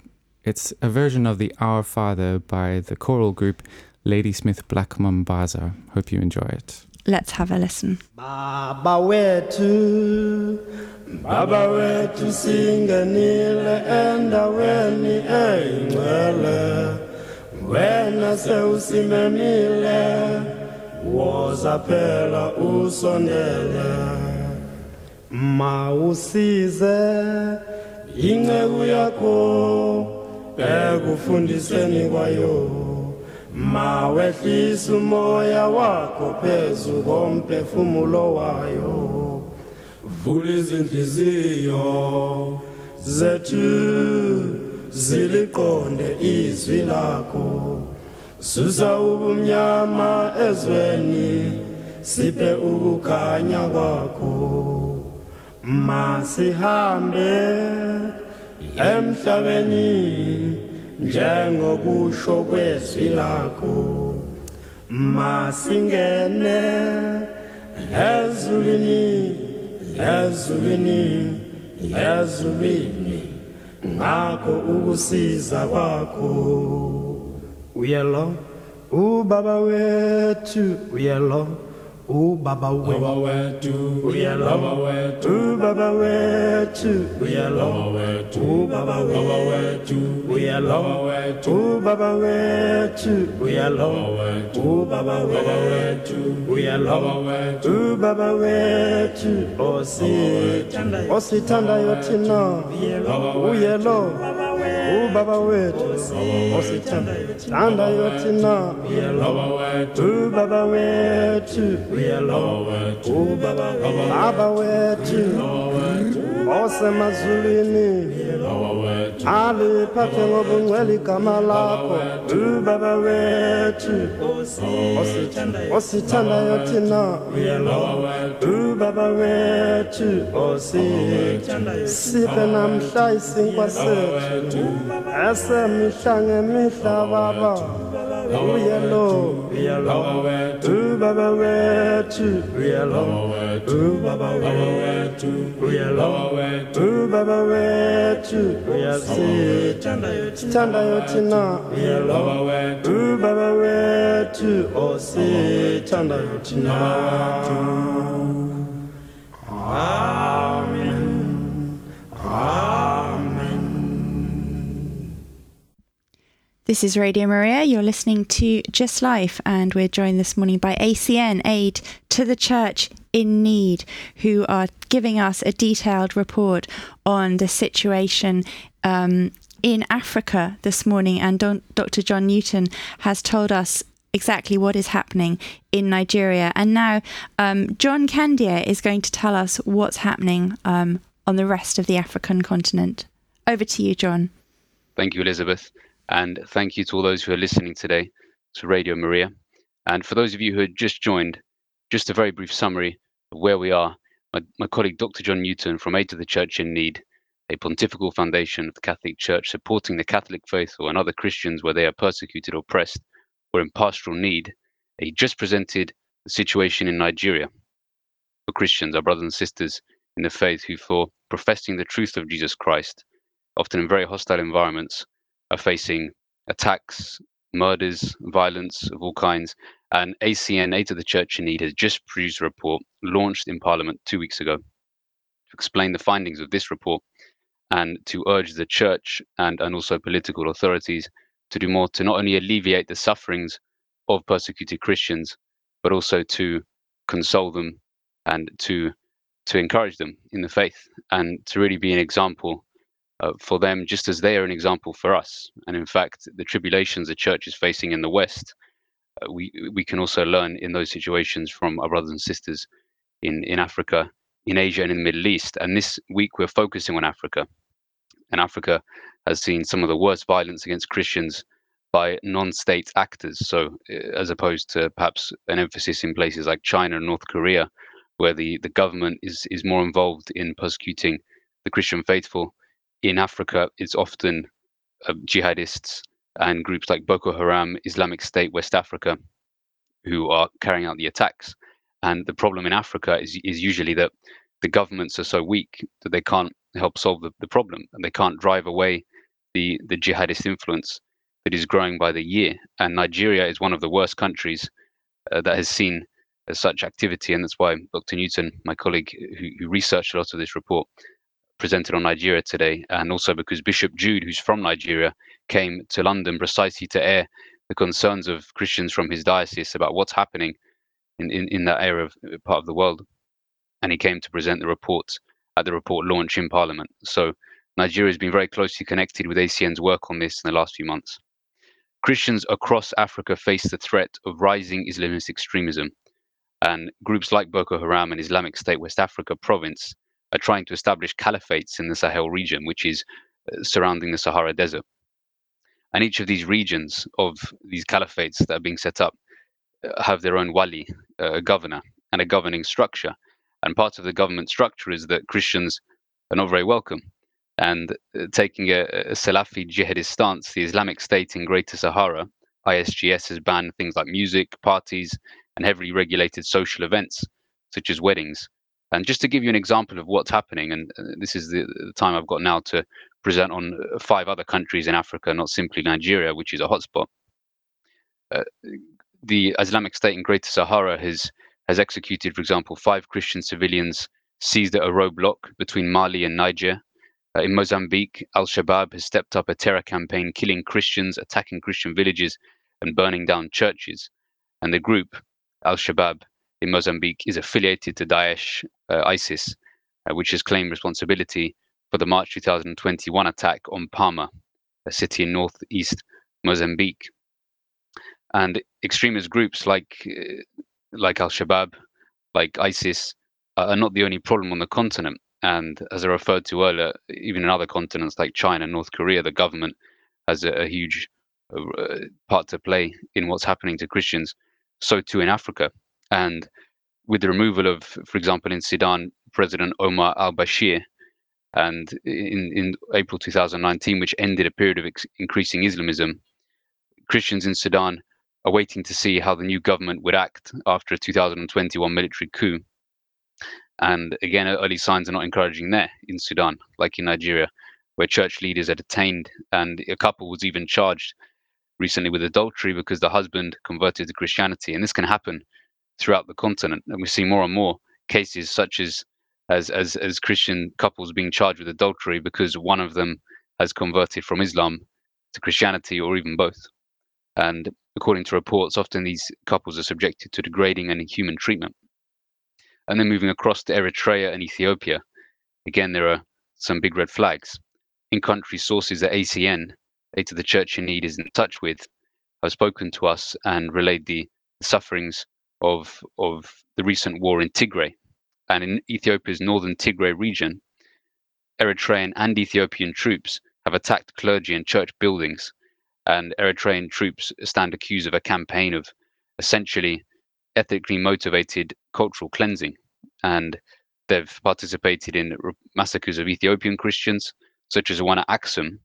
it's a version of the Our Father by the choral group Ladysmith Black Mambazo. Hope you enjoy it. Let's have a listen. Baba wethu Baba wethu singenile endaweni eyingcwele wena sewusimemile woza phela usondele. Mawusize inceku yakho ekufundiseni kwayo mawehlisa umoya wakho phezu komphefumulo wayo. Vula izinhliziyo zethu ziliqonde izwi lakho. Susa ubumnyama ezweni siphe ukukhanya kwakho. Masihambe emhlabeni njengokusho kwezwi lakho. Masingene ezulwini ezulwini ezulwini ngakho ukusiza kwakho. Uyelo? Ubaba wethu uyelo ubaba wethu uyelo ubaba wethu uyelo ubaba wethu uyelo ubaba wethu uyelo ubaba wethu uyelo ubaba wethu osithanda osithandayo thina uyelo ubaba wethu osithandayo thina ubaba wethu uyelo ubaba wethu osemazulwini aliphathe ngobungcwele igama lakho ubaba wethu osithandayo thina ubaba wethu siphe namhla isinkwa sethu. Esemihla ngemihla baba. Uyelo ubaba wethu uyelo ubaba wethu uyelo ubaba wethu uyasithandayo thina uyelo ubaba wethu osithandayo thina amen This is Radio Maria. You're listening to Just Life, and we're joined this morning by ACN Aid to the Church in Need, who are giving us a detailed report on the situation um, in Africa this morning. And Don- Dr. John Newton has told us exactly what is happening in Nigeria. And now um, John Candia is going to tell us what's happening um, on the rest of the African continent. Over to you, John. Thank you, Elizabeth. And thank you to all those who are listening today to Radio Maria. And for those of you who had just joined, just a very brief summary of where we are. My, my colleague, Dr. John Newton from Aid to the Church in Need, a pontifical foundation of the Catholic Church supporting the Catholic faithful and other Christians where they are persecuted oppressed or in pastoral need. He just presented the situation in Nigeria for Christians, our brothers and sisters in the faith who, for professing the truth of Jesus Christ, often in very hostile environments, are facing attacks, murders, violence of all kinds. And ACN, Aid to the Church in Need, has just produced a report launched in Parliament two weeks ago to explain the findings of this report and to urge the church and, and also political authorities to do more to not only alleviate the sufferings of persecuted Christians, but also to console them and to to encourage them in the faith and to really be an example uh, for them, just as they are an example for us. And in fact, the tribulations the church is facing in the West, uh, we we can also learn in those situations from our brothers and sisters in in Africa, in Asia, and in the Middle East. And this week we're focusing on Africa, and Africa has seen some of the worst violence against Christians by non-state actors. So, uh, as opposed to perhaps an emphasis in places like China and North Korea, where the the government is is more involved in persecuting the Christian faithful in Africa, it's often uh, jihadists and groups like Boko Haram, Islamic State, West Africa, who are carrying out the attacks. And the problem in Africa is, is usually that the governments are so weak that they can't help solve the, the problem and they can't drive away the, the jihadist influence that is growing by the year. And Nigeria is one of the worst countries uh, that has seen uh, such activity. And that's why Dr. Newton, my colleague who, who researched a lot of this report, presented on Nigeria today, and also because Bishop Jude, who's from Nigeria, came to London precisely to air the concerns of Christians from his diocese about what's happening in, in, in that area of uh, part of the world. And he came to present the report at the report launch in Parliament. So Nigeria has been very closely connected with ACN's work on this in the last few months. Christians across Africa face the threat of rising Islamist extremism, and groups like Boko Haram and Islamic State West Africa province are trying to establish caliphates in the Sahel region, which is uh, surrounding the Sahara Desert. And each of these regions of these caliphates that are being set up uh, have their own wali, uh, a governor, and a governing structure. And part of the government structure is that Christians are not very welcome. And taking a, a Salafi jihadist stance, the Islamic State in Greater Sahara, ISGS, has banned things like music, parties, and heavily regulated social events, such as weddings. And just to give you an example of what's happening, and uh, this is the, the time I've got now to present on uh, five other countries in Africa, not simply Nigeria, which is a hotspot. Uh, the Islamic State in Greater Sahara has has executed, for example, five Christian civilians seized at a roadblock between Mali and Niger. Uh, in Mozambique, Al Shabaab has stepped up a terror campaign, killing Christians, attacking Christian villages, and burning down churches. And the group, Al Shabaab, in Mozambique is affiliated to Daesh, uh, ISIS, uh, which has claimed responsibility for the March 2021 attack on Palma, a city in northeast Mozambique. And extremist groups like uh, like Al Shabaab, like ISIS, are not the only problem on the continent. And as I referred to earlier, even in other continents like China, and North Korea, the government has a, a huge uh, part to play in what's happening to Christians. So too in Africa. And with the removal of, for example, in Sudan, President Omar al Bashir, and in, in April 2019, which ended a period of ex- increasing Islamism, Christians in Sudan are waiting to see how the new government would act after a 2021 military coup. And again, early signs are not encouraging there in Sudan, like in Nigeria, where church leaders are detained, and a couple was even charged recently with adultery because the husband converted to Christianity. And this can happen throughout the continent, and we see more and more cases such as as as, as Christian couples being charged with adultery because one of them has converted from Islam to Christianity, or even both. And according to reports, often these couples are subjected to degrading and inhuman treatment. And then moving across to Eritrea and Ethiopia, again there are some big red flags. In country sources that ACN, Aid to the Church in Need, is in touch with, have spoken to us and relayed the sufferings of of the recent war in Tigray, and in Ethiopia's northern Tigray region, Eritrean and Ethiopian troops have attacked clergy and church buildings, and Eritrean troops stand accused of a campaign of essentially ethically motivated cultural cleansing, and they've participated in massacres of Ethiopian Christians, such as the one at Axum.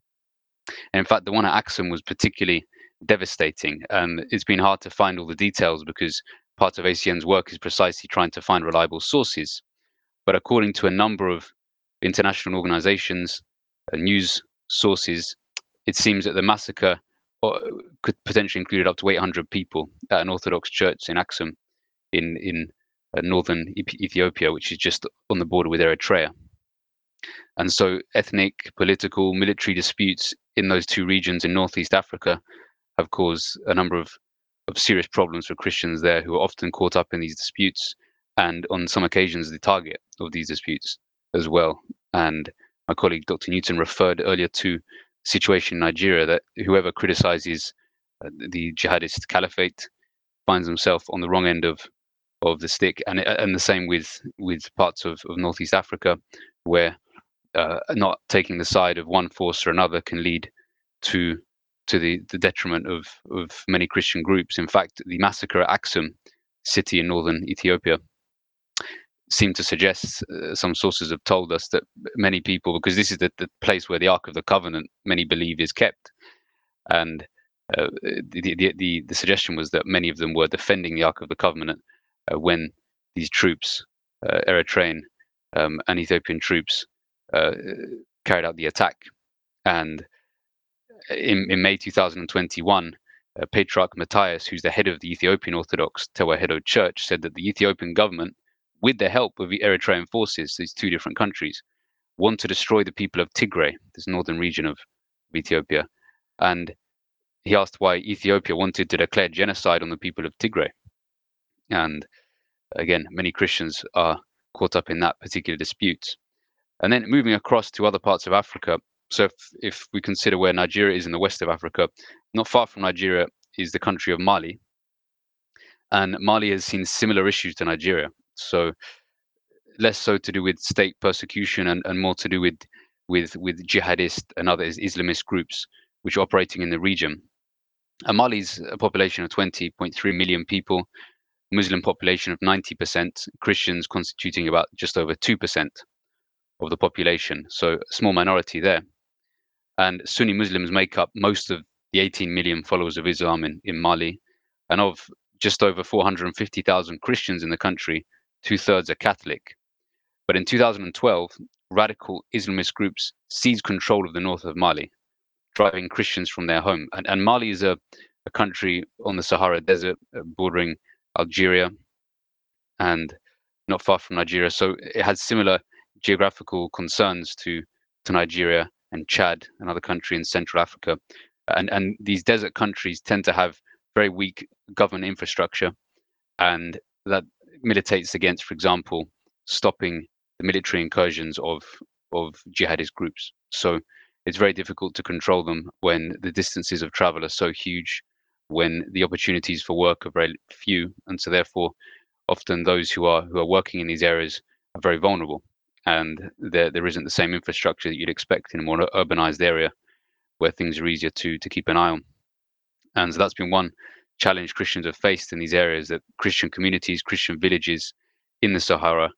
And in fact, the one at Axum was particularly devastating. Um, it's been hard to find all the details because part of ACN's work is precisely trying to find reliable sources. But according to a number of international organizations, uh, news sources, it seems that the massacre uh, could potentially include up to 800 people at an Orthodox church in Axum in, in uh, northern Ethiopia, which is just on the border with Eritrea. And so ethnic, political, military disputes in those two regions in northeast Africa have caused a number of of serious problems for Christians there who are often caught up in these disputes and on some occasions the target of these disputes as well. And my colleague Dr. Newton referred earlier to the situation in Nigeria that whoever criticizes uh, the jihadist caliphate finds himself on the wrong end of of the stick, and and the same with with parts of, of Northeast Africa, where uh, not taking the side of one force or another can lead to to the, the detriment of, of many Christian groups. In fact, the massacre at Aksum city in northern Ethiopia seem to suggest, uh, some sources have told us that many people, because this is the, the place where the Ark of the Covenant, many believe, is kept. And uh, the, the, the, the, suggestion was that many of them were defending the Ark of the Covenant uh, when these troops, uh, Eritrean um, and Ethiopian troops, uh, carried out the attack. And in, in May 2021, uh, Patriarch Matthias, who's the head of the Ethiopian Orthodox Tewahedo Church, said that the Ethiopian government, with the help of the Eritrean forces, these two different countries, want to destroy the people of Tigray, this northern region of Ethiopia. And he asked why Ethiopia wanted to declare genocide on the people of Tigray. And again, many Christians are caught up in that particular dispute. And then moving across to other parts of Africa, so if, if we consider where Nigeria is in the west of Africa, not far from Nigeria is the country of Mali. And Mali has seen similar issues to Nigeria. So less so to do with state persecution and, and more to do with with with jihadist and other Islamist groups which are operating in the region. And Mali's a population of 20.3 million people, Muslim population of 90%, Christians constituting about just over 2% of the population. So a small minority there and Sunni Muslims make up most of the 18 million followers of Islam in, in Mali. And of just over 450,000 Christians in the country, two thirds are Catholic. But in 2012, radical Islamist groups seized control of the north of Mali, driving Christians from their home. And, and Mali is a, a country on the Sahara Desert uh, bordering Algeria and not far from Nigeria. So it has similar geographical concerns to, to Nigeria and Chad, another country in Central Africa. And, and these desert countries tend to have very weak government infrastructure, and that militates against, for example, stopping the military incursions of, of jihadist groups. So it's very difficult to control them when the distances of travel are so huge, when the opportunities for work are very few, and so therefore, often those who are who are working in these areas are very vulnerable and there there isn't the same infrastructure that you'd expect in a more urbanized area where things are easier to to keep an eye on. And so that's been one challenge Christians have faced in these areas that Christian communities, Christian villages in the Sahara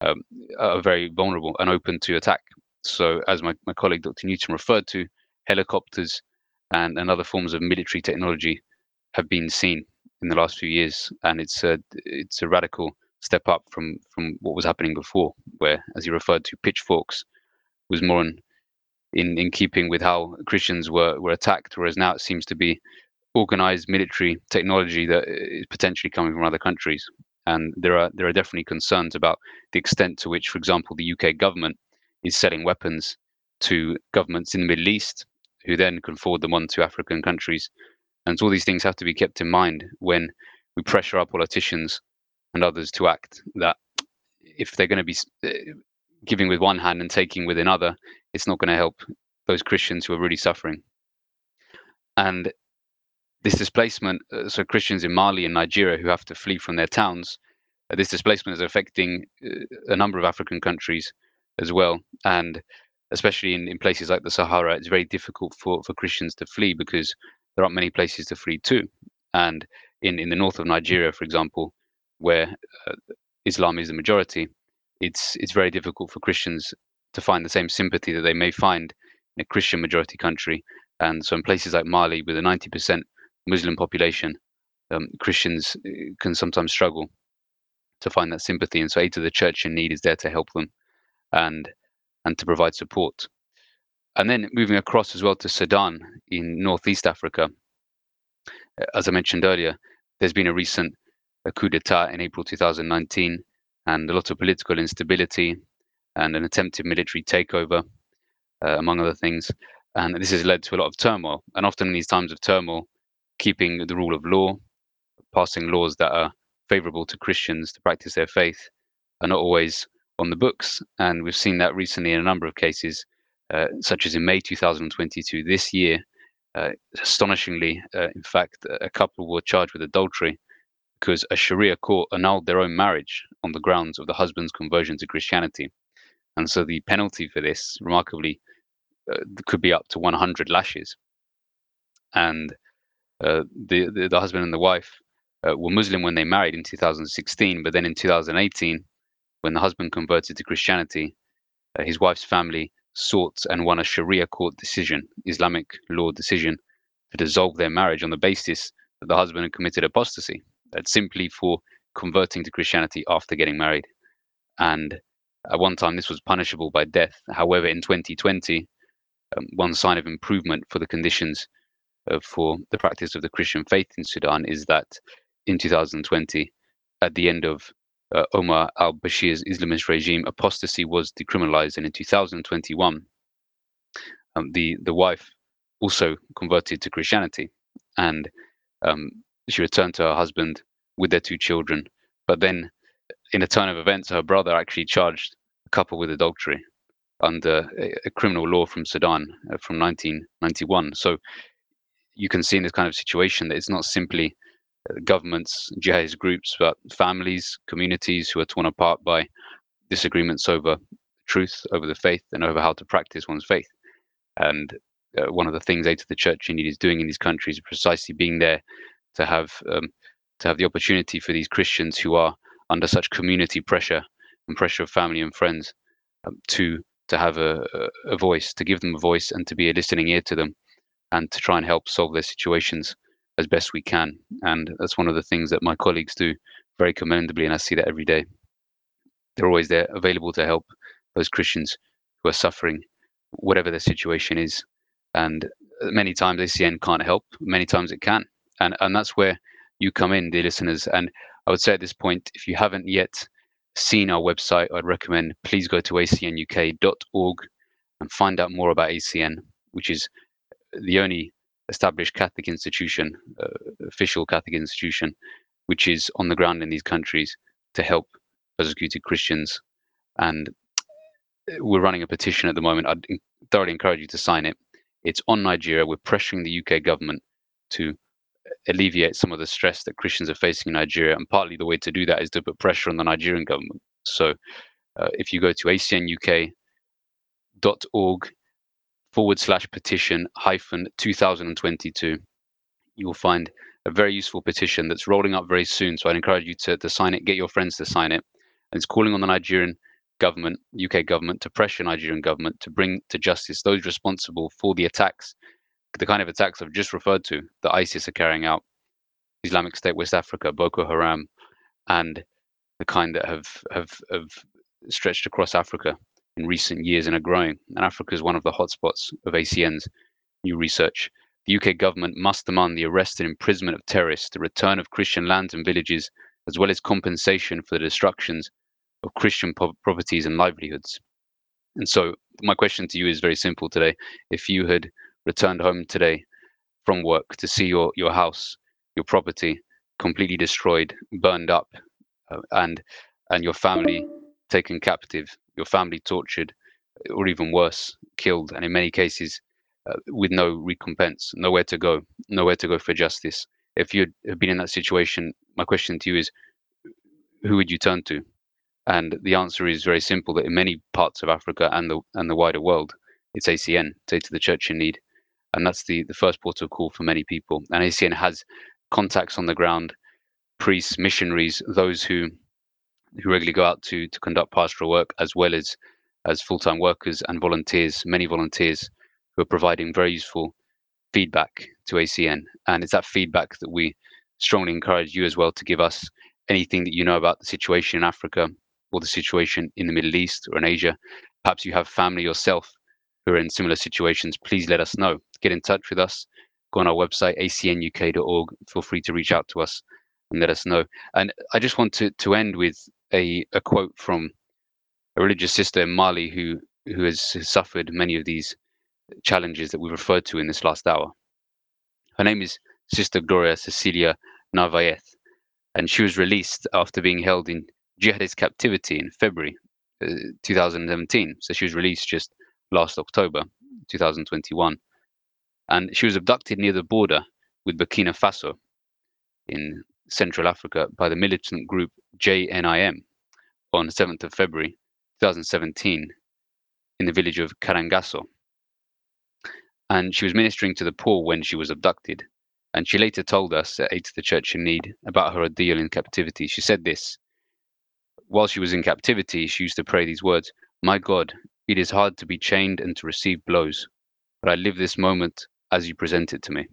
um, are very vulnerable and open to attack. So, as my, my colleague Dr. Newton referred to, helicopters and, and other forms of military technology have been seen in the last few years, and it's a it's a radical step up from from what was happening before, where, as you referred to, pitchforks was more in in, in keeping with how Christians were were attacked, whereas now it seems to be organized military technology that is potentially coming from other countries. And there are there are definitely concerns about the extent to which, for example, the UK government is selling weapons to governments in the Middle East, who then can forward them on to African countries. And so all these things have to be kept in mind when we pressure our politicians and others to act that if they're going to be uh, giving with one hand and taking with another, it's not going to help those Christians who are really suffering. And this displacement, uh, so Christians in Mali and Nigeria who have to flee from their towns, uh, this displacement is affecting a number of African countries as well. And especially in, in places like the Sahara, it's very difficult for, for Christians to flee because there aren't many places to flee to. And in, in the north of Nigeria, for example, where uh, Islam is the majority, it's it's very difficult for Christians to find the same sympathy that they may find in a Christian majority country. And so, in places like Mali, with a 90% Muslim population, um, Christians uh, can sometimes struggle to find that sympathy. And so, aid to the church in need is there to help them and and to provide support. And then moving across as well to Sudan in northeast Africa, uh, as I mentioned earlier, there's been a recent a coup d'etat in April 2019 and a lot of political instability and an attempted military takeover, uh, among other things. And this has led to a lot of turmoil. And often in these times of turmoil, keeping the rule of law, passing laws that are favorable to Christians to practice their faith, are not always on the books. And we've seen that recently in a number of cases uh, such as in May 2022. This year, uh, astonishingly, uh, in fact, a couple were charged with adultery because a Sharia court annulled their own marriage on the grounds of the husband's conversion to Christianity. And so the penalty for this, remarkably, uh, could be up to 100 lashes. And uh, the, the, the husband and the wife uh, were Muslim when they married in 2016, but then in 2018, when the husband converted to Christianity, uh, his wife's family sought and won a Sharia court decision, Islamic law decision, to dissolve their marriage on the basis that the husband had committed apostasy, that simply for converting to Christianity after getting married. And at one time, this was punishable by death. However, in 2020, um, one sign of improvement for the conditions uh, for the practice of the Christian faith in Sudan is that in 2020, at the end of uh, Omar al Bashir's Islamist regime, apostasy was decriminalized. And in 2021, um, the, the wife also converted to Christianity. And um, she returned to her husband with their two children. But then, in a turn of events, her brother actually charged the couple with adultery under a, criminal law from Sudan uh, from 1991. So you can see in this kind of situation that it's not simply uh, governments, jihadist groups, but families, communities who are torn apart by disagreements over truth, over the faith, and over how to practice one's faith. And uh, one of the things Aid to the Church Need is doing in these countries is precisely being there to have um, to have the opportunity for these Christians who are under such community pressure and pressure of family and friends um, to to have a, a voice, to give them a voice, and to be a listening ear to them, and to try and help solve their situations as best we can. And that's one of the things that my colleagues do very commendably, and I see that every day. They're always there, available to help those Christians who are suffering, whatever their situation is. And many times ACN can't help, many times it can. And, and that's where you come in, dear listeners. And I would say at this point, if you haven't yet seen our website, I'd recommend please go to acnuk.org and find out more about ACN, which is the only established Catholic institution, uh, official Catholic institution, which is on the ground in these countries to help persecuted Christians. And we're running a petition at the moment. I'd thoroughly encourage you to sign it. It's on Nigeria. We're pressuring the UK government to alleviate some of the stress that Christians are facing in Nigeria. And partly the way to do that is to put pressure on the Nigerian government. So uh, if you go to acnuk.org forward slash petition hyphen 2022, you'll find a very useful petition that's rolling up very soon. So I'd encourage you to, to sign it, get your friends to sign it. And it's calling on the Nigerian government, UK government, to pressure Nigerian government to bring to justice those responsible for the attacks the kind of attacks I've just referred to that ISIS are carrying out, Islamic State West Africa, Boko Haram, and the kind that have have have stretched across Africa in recent years and are growing. And Africa is one of the hotspots of ACN's new research. The UK government must demand the arrest and imprisonment of terrorists, the return of Christian lands and villages, as well as compensation for the destructions of Christian po- properties and livelihoods. And so, my question to you is very simple today. If you had returned home today from work to see your, your house, your property completely destroyed, burned up, uh, and and your family taken captive, your family tortured, or even worse, killed, and in many cases uh, with no recompense, nowhere to go, nowhere to go for justice. If you had been in that situation, my question to you is, who would you turn to? And the answer is very simple: that in many parts of Africa and the and the wider world, it's ACN, Aid to the Church in Need and that's the the first port of call for many people. And ACN has contacts on the ground, priests, missionaries, those who who regularly go out to to conduct pastoral work, as well as as full time workers and volunteers, many volunteers who are providing very useful feedback to ACN. And it's that feedback that we strongly encourage you as well to give us anything that you know about the situation in Africa or the situation in the Middle East or in Asia. Perhaps you have family yourself who are in similar situations, please let us know. Get in touch with us. Go on our website, acnuk.org. Feel free to reach out to us and let us know. And I just want to, to end with a, a quote from a religious sister in Mali who, who has suffered many of these challenges that we've referred to in this last hour. Her name is Sister Gloria Cecilia Narvaez, and she was released after being held in jihadist captivity in February uh, 2017. So she was released just last October 2021. And she was abducted near the border with Burkina Faso in Central Africa by the militant group JNIM on 7th of February 2017 in the village of Karangasso. And she was ministering to the poor when she was abducted. And she later told us at Aid to the Church in Need about her ordeal in captivity. She said this While she was in captivity, she used to pray these words My God, it is hard to be chained and to receive blows, but I live this moment as you present it to me.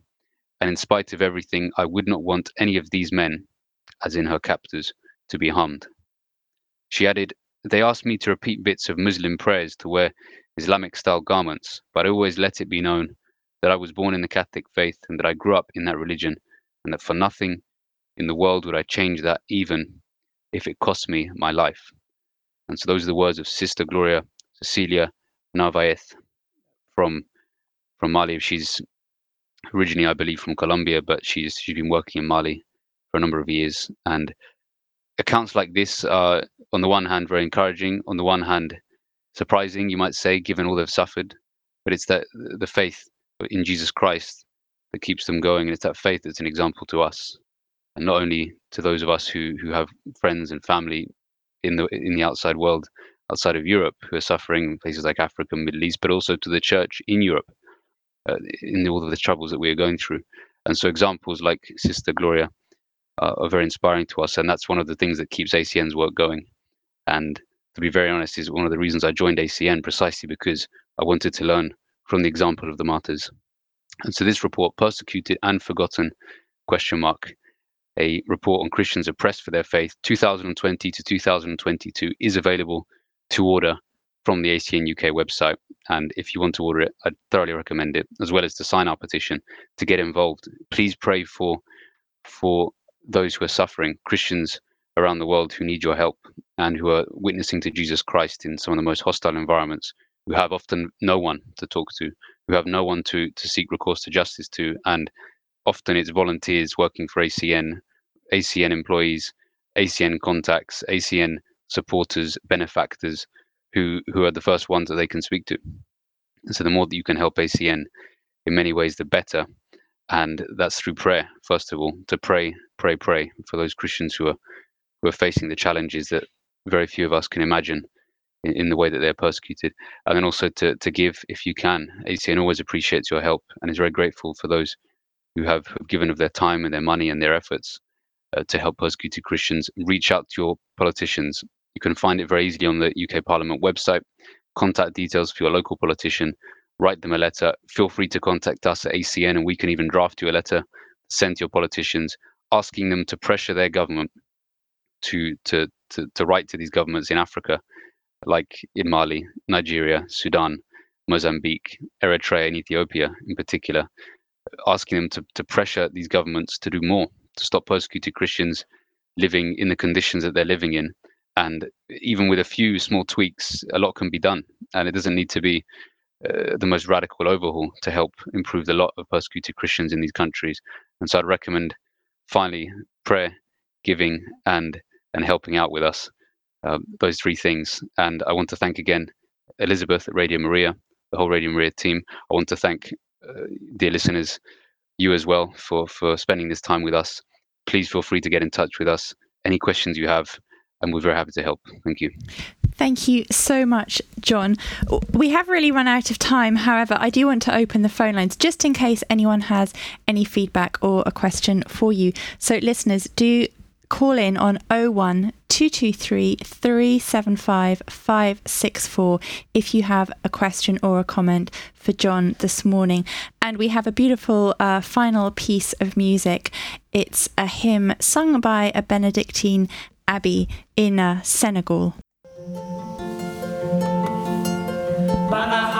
And in spite of everything, I would not want any of these men, as in her captors, to be harmed. She added, They asked me to repeat bits of Muslim prayers to wear Islamic style garments, but I always let it be known that I was born in the Catholic faith and that I grew up in that religion, and that for nothing in the world would I change that, even if it cost me my life. And so those are the words of Sister Gloria Cecilia Narvaez from from Mali. She's originally, I believe, from Colombia, but she's she's been working in Mali for a number of years. And accounts like this are, on the one hand, very encouraging. On the one hand, surprising, you might say, given all they've suffered. But it's that the faith in Jesus Christ that keeps them going, and it's that faith that's an example to us, and not only to those of us who who have friends and family in the in the outside world, outside of Europe, who are suffering in places like Africa and Middle East, but also to the church in Europe, uh, in all of the troubles that we are going through. And so, examples like Sister Gloria uh, are very inspiring to us, and that's one of the things that keeps ACN's work going. And to be very honest, is one of the reasons I joined ACN precisely because I wanted to learn from the example of the martyrs. And so this report, Persecuted and Forgotten, question mark, a report on Christians oppressed for their faith, 2020 to 2022, is available to order from the ACN UK website. And if you want to order it, I'd thoroughly recommend it, as well as to sign our petition to get involved. Please pray for for those who are suffering, Christians around the world who need your help and who are witnessing to Jesus Christ in some of the most hostile environments who have often no one to talk to, who have no one to, to seek recourse to justice to. And often it's volunteers working for ACN, ACN employees, ACN contacts, ACN supporters, benefactors, who, who are the first ones that they can speak to. And so the more that you can help ACN in many ways, the better. And that's through prayer, first of all, to pray, pray, pray for those Christians who are who are facing the challenges that very few of us can imagine in, in, the way that they're persecuted, and then also to to give if you can. ACN always appreciates your help and is very grateful for those who have given of their time and their money and their efforts uh, to help persecuted Christians. Reach out to your politicians. You can find it very easily on the UK Parliament website. Contact details for your local politician. Write them a letter. Feel free to contact us at ACN, and we can even draft you a letter send to your politicians asking them to pressure their government to to to, to write to these governments in Africa like in Mali, Nigeria, Sudan, Mozambique, Eritrea, and Ethiopia in particular, asking them to, to pressure these governments to do more, to stop persecuted Christians living in the conditions that they're living in. And even with a few small tweaks, a lot can be done. And it doesn't need to be uh, the most radical overhaul to help improve the lot of persecuted Christians in these countries. And so I'd recommend finally prayer, giving, and and helping out with us uh, those three things. And I want to thank again Elizabeth at Radio Maria, the whole Radio Maria team. I want to thank uh, dear listeners, you as well, for for spending this time with us. Please feel free to get in touch with us. Any questions you have, and we're very happy to help. Thank you. Thank you so much, John. We have really run out of time. However, I do want to open the phone lines just in case anyone has any feedback or a question for you. So, listeners, do call in on 01 223 375 564 if you have a question or a comment for John this morning. And we have a beautiful uh, final piece of music. It's a hymn sung by a Benedictine abbey in uh, Senegal. Alleluia,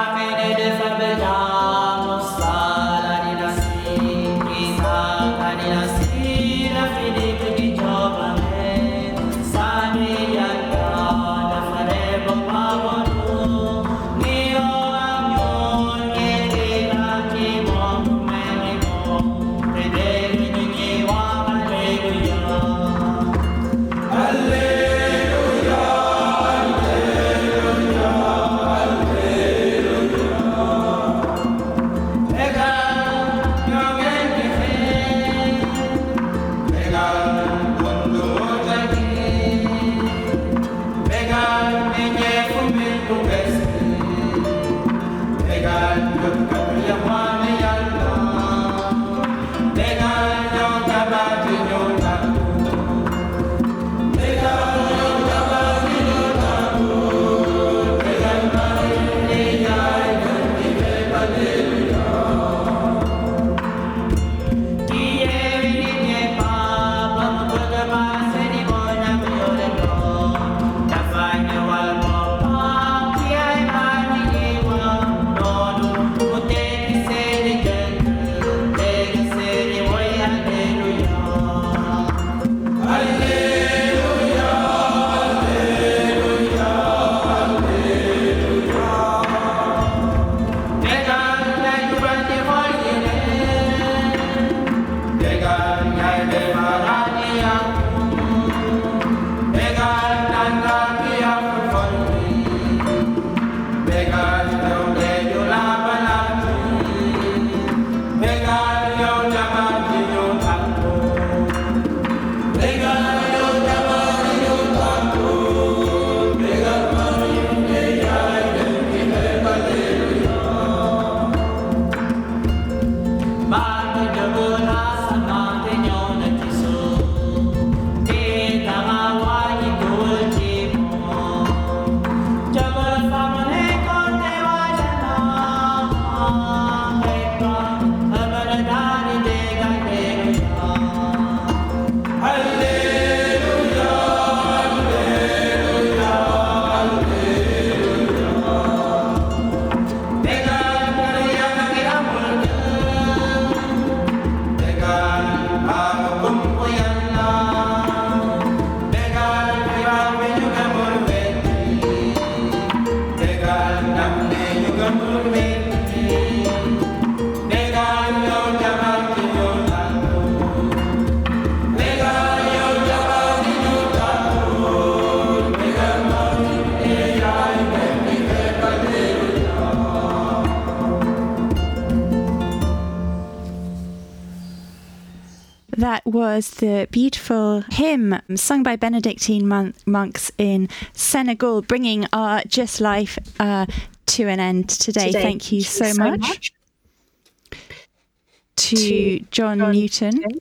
was the beautiful hymn sung by Benedictine mon- monks in Senegal, bringing our Just Life uh, to an end today. Today. Thank you so, so much, much. to, to John, John Newton. Newton.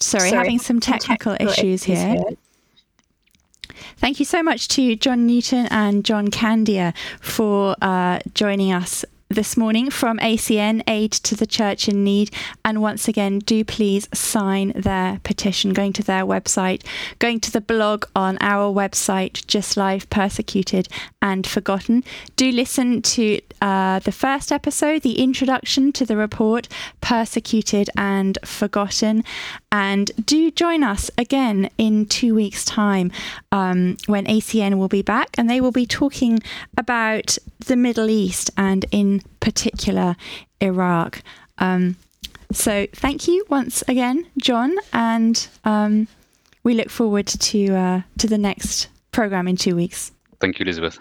Sorry, Sorry, having some technical, issues here. Thank you so much to John Newton and John Candia for uh, joining us this morning from ACN, Aid to the Church in Need. And once again, do please sign their petition, going to their website, going to the blog on our website, Just Life Persecuted and Forgotten. Do listen to uh, the first episode, the introduction to the report, Persecuted and Forgotten. And do join us again in two weeks' time um, when ACN will be back and they will be talking about the Middle East and, in particular, Iraq. Um, so, thank you once again, John, and um, we look forward to uh, to the next program in two weeks. Thank you, Elizabeth.